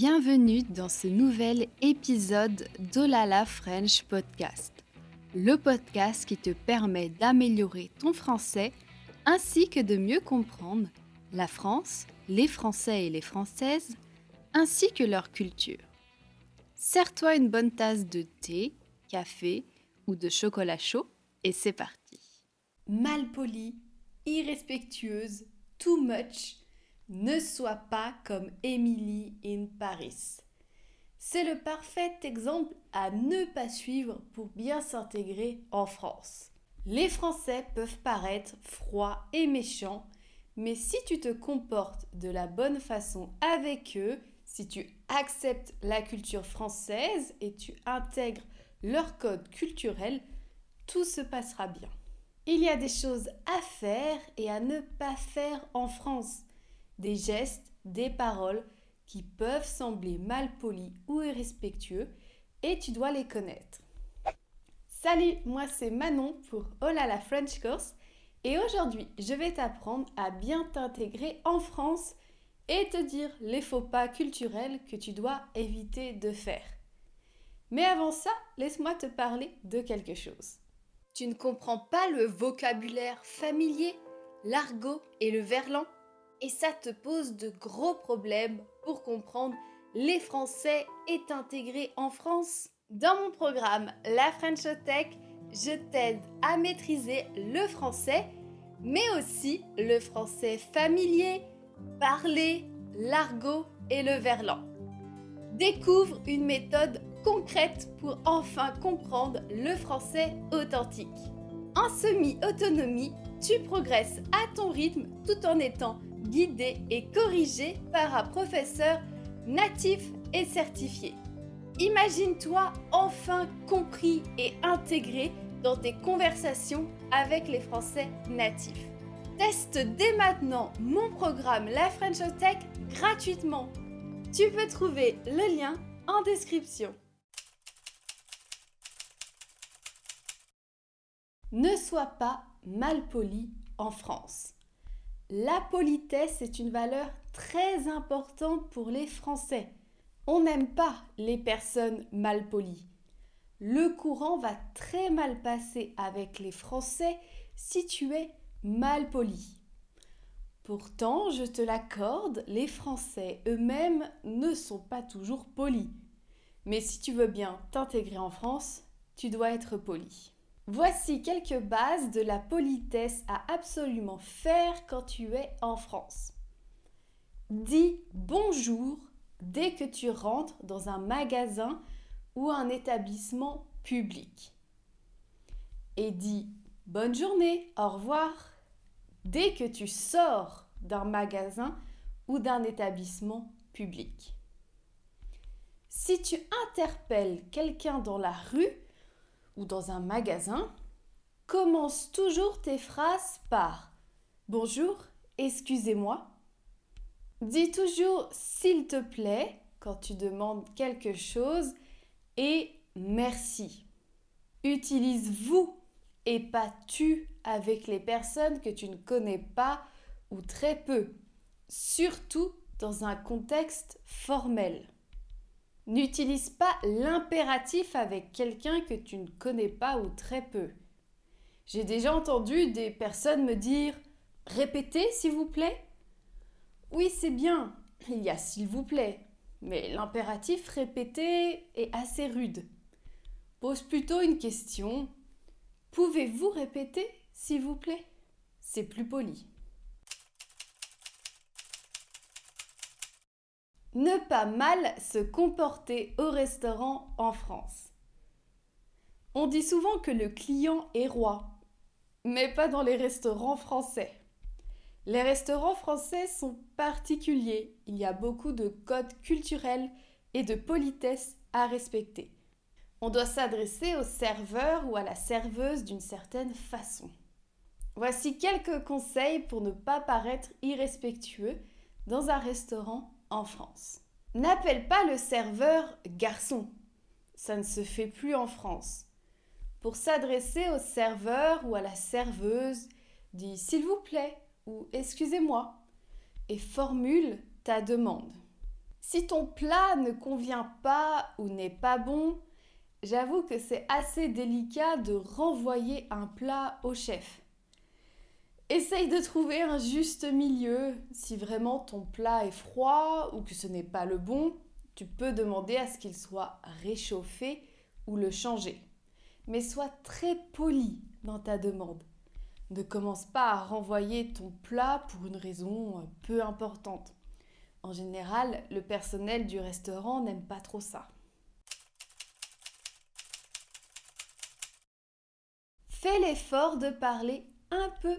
Bienvenue dans ce nouvel épisode d'Olala French Podcast, le podcast qui te permet d'améliorer ton français ainsi que de mieux comprendre la France, les Français et les Françaises, ainsi que leur culture. Sers-toi une bonne tasse de thé, café ou de chocolat chaud et c'est parti. Malpolie, irrespectueuse, too much, ne sois pas comme Emily in Paris. C'est le parfait exemple à ne pas suivre pour bien s'intégrer en France. Les Français peuvent paraître froids et méchants, mais si tu te comportes de la bonne façon avec eux, si tu acceptes la culture française et tu intègres leur code culturel, tout se passera bien. Il y a des choses à faire et à ne pas faire en France. Des gestes, des paroles qui peuvent sembler mal polis ou irrespectueux et tu dois les connaître. Salut, moi c'est Manon pour Hola la French Course et aujourd'hui je vais t'apprendre à bien t'intégrer en France et te dire les faux pas culturels que tu dois éviter de faire. Mais avant ça, laisse-moi te parler de quelque chose. Tu ne comprends pas le vocabulaire familier, l'argot et le verlan? Et ça te pose de gros problèmes pour comprendre les Français et t'intégrer en France. Dans mon programme La French Tech, je t'aide à maîtriser le français, mais aussi le français familier, parler, l'argot et le verlan. Découvre une méthode concrète pour enfin comprendre le français authentique. En semi-autonomie, tu progresses à ton rythme tout en étant guidé et corrigé par un professeur natif et certifié. Imagine-toi enfin compris et intégré dans tes conversations avec les Français natifs. Teste dès maintenant mon programme La French Tech gratuitement. Tu peux trouver le lien en description. Ne sois pas mal poli en France. La politesse est une valeur très importante pour les Français. On n'aime pas les personnes mal polies. Le courant va très mal passer avec les Français si tu es mal poli. Pourtant, je te l'accorde, les Français eux-mêmes ne sont pas toujours polis. Mais si tu veux bien t'intégrer en France, tu dois être poli. Voici quelques bases de la politesse à absolument faire quand tu es en France. Dis bonjour dès que tu rentres dans un magasin ou un établissement public. Et dis bonne journée, au revoir dès que tu sors d'un magasin ou d'un établissement public. Si tu interpelles quelqu'un dans la rue, dans un magasin, commence toujours tes phrases par Bonjour, excusez-moi. Dis toujours s'il te plaît quand tu demandes quelque chose et merci. Utilise vous et pas tu avec les personnes que tu ne connais pas ou très peu, surtout dans un contexte formel. N'utilise pas l'impératif avec quelqu'un que tu ne connais pas ou très peu. J'ai déjà entendu des personnes me dire Répétez s'il vous plaît. Oui, c'est bien, il y a s'il vous plaît, mais l'impératif répété est assez rude. Pose plutôt une question. Pouvez-vous répéter s'il vous plaît? C'est plus poli. Ne pas mal se comporter au restaurant en France. On dit souvent que le client est roi, mais pas dans les restaurants français. Les restaurants français sont particuliers, il y a beaucoup de codes culturels et de politesse à respecter. On doit s'adresser au serveur ou à la serveuse d'une certaine façon. Voici quelques conseils pour ne pas paraître irrespectueux dans un restaurant France. N'appelle pas le serveur garçon. Ça ne se fait plus en France. Pour s'adresser au serveur ou à la serveuse, dis s'il vous plaît ou excusez-moi et formule ta demande. Si ton plat ne convient pas ou n'est pas bon, j'avoue que c'est assez délicat de renvoyer un plat au chef. Essaye de trouver un juste milieu. Si vraiment ton plat est froid ou que ce n'est pas le bon, tu peux demander à ce qu'il soit réchauffé ou le changer. Mais sois très poli dans ta demande. Ne commence pas à renvoyer ton plat pour une raison peu importante. En général, le personnel du restaurant n'aime pas trop ça. Fais l'effort de parler un peu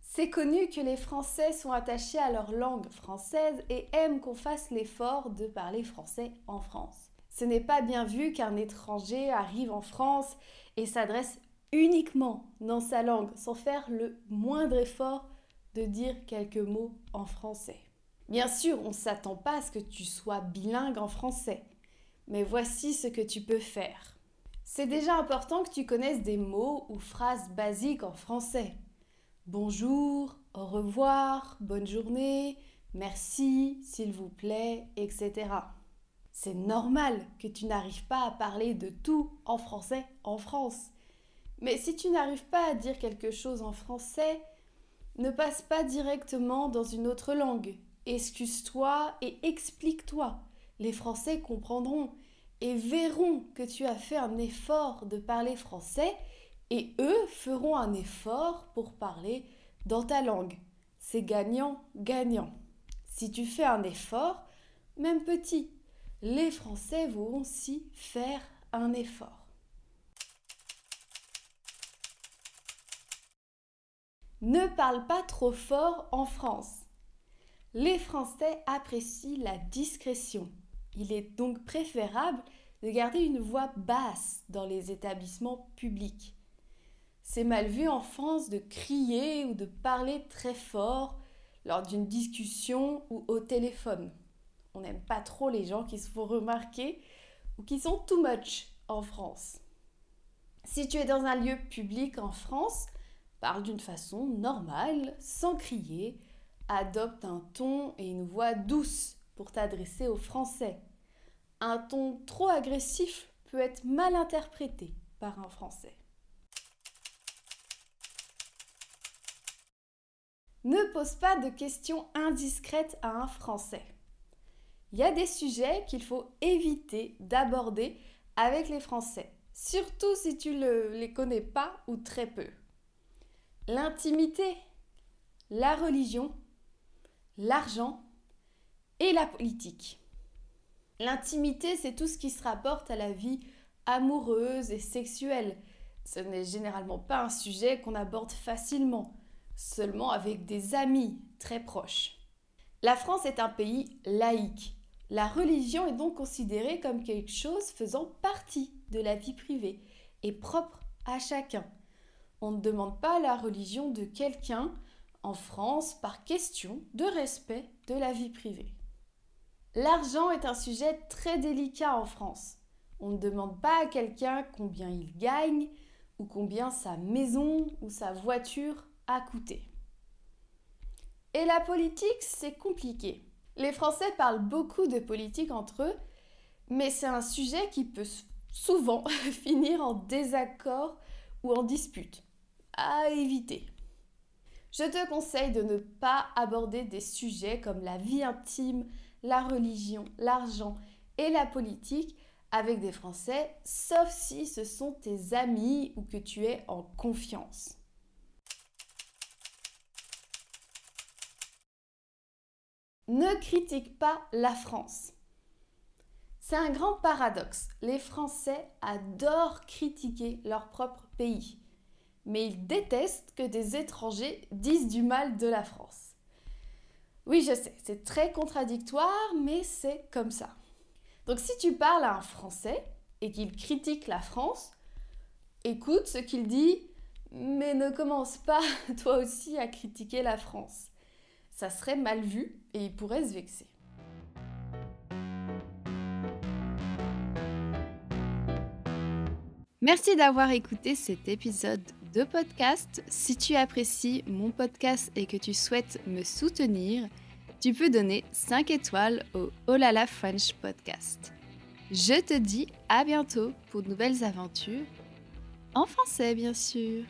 C'est connu que les Français sont attachés à leur langue française et aiment qu'on fasse l'effort de parler français en France. Ce n'est pas bien vu qu'un étranger arrive en France et s'adresse uniquement dans sa langue sans faire le moindre effort de dire quelques mots en français. Bien sûr, on ne s'attend pas à ce que tu sois bilingue en français, mais voici ce que tu peux faire. C'est déjà important que tu connaisses des mots ou phrases basiques en français. Bonjour, au revoir, bonne journée, merci, s'il vous plaît, etc. C'est normal que tu n'arrives pas à parler de tout en français en France. Mais si tu n'arrives pas à dire quelque chose en français, ne passe pas directement dans une autre langue. Excuse-toi et explique-toi. Les Français comprendront et verront que tu as fait un effort de parler français et eux feront un effort pour parler dans ta langue. C'est gagnant-gagnant. Si tu fais un effort, même petit, les Français vont aussi faire un effort. Ne parle pas trop fort en France. Les Français apprécient la discrétion. Il est donc préférable de garder une voix basse dans les établissements publics. C'est mal vu en France de crier ou de parler très fort lors d'une discussion ou au téléphone. On n'aime pas trop les gens qui se font remarquer ou qui sont too much en France. Si tu es dans un lieu public en France, Parle d'une façon normale, sans crier. Adopte un ton et une voix douce pour t'adresser aux Français. Un ton trop agressif peut être mal interprété par un Français. Ne pose pas de questions indiscrètes à un Français. Il y a des sujets qu'il faut éviter d'aborder avec les Français, surtout si tu ne les connais pas ou très peu l'intimité, la religion, l'argent et la politique. L'intimité, c'est tout ce qui se rapporte à la vie amoureuse et sexuelle. Ce n'est généralement pas un sujet qu'on aborde facilement, seulement avec des amis très proches. La France est un pays laïque. La religion est donc considérée comme quelque chose faisant partie de la vie privée et propre à chacun. On ne demande pas la religion de quelqu'un en France par question de respect de la vie privée. L'argent est un sujet très délicat en France. On ne demande pas à quelqu'un combien il gagne ou combien sa maison ou sa voiture a coûté. Et la politique, c'est compliqué. Les Français parlent beaucoup de politique entre eux, mais c'est un sujet qui peut souvent finir en désaccord ou en dispute à éviter. Je te conseille de ne pas aborder des sujets comme la vie intime, la religion, l'argent et la politique avec des Français, sauf si ce sont tes amis ou que tu es en confiance. Ne critique pas la France. C'est un grand paradoxe. Les Français adorent critiquer leur propre pays mais ils détestent que des étrangers disent du mal de la France. Oui, je sais, c'est très contradictoire, mais c'est comme ça. Donc si tu parles à un Français et qu'il critique la France, écoute ce qu'il dit, mais ne commence pas toi aussi à critiquer la France. Ça serait mal vu et il pourrait se vexer. Merci d'avoir écouté cet épisode de podcast. Si tu apprécies mon podcast et que tu souhaites me soutenir, tu peux donner 5 étoiles au Olala French Podcast. Je te dis à bientôt pour de nouvelles aventures, en français bien sûr.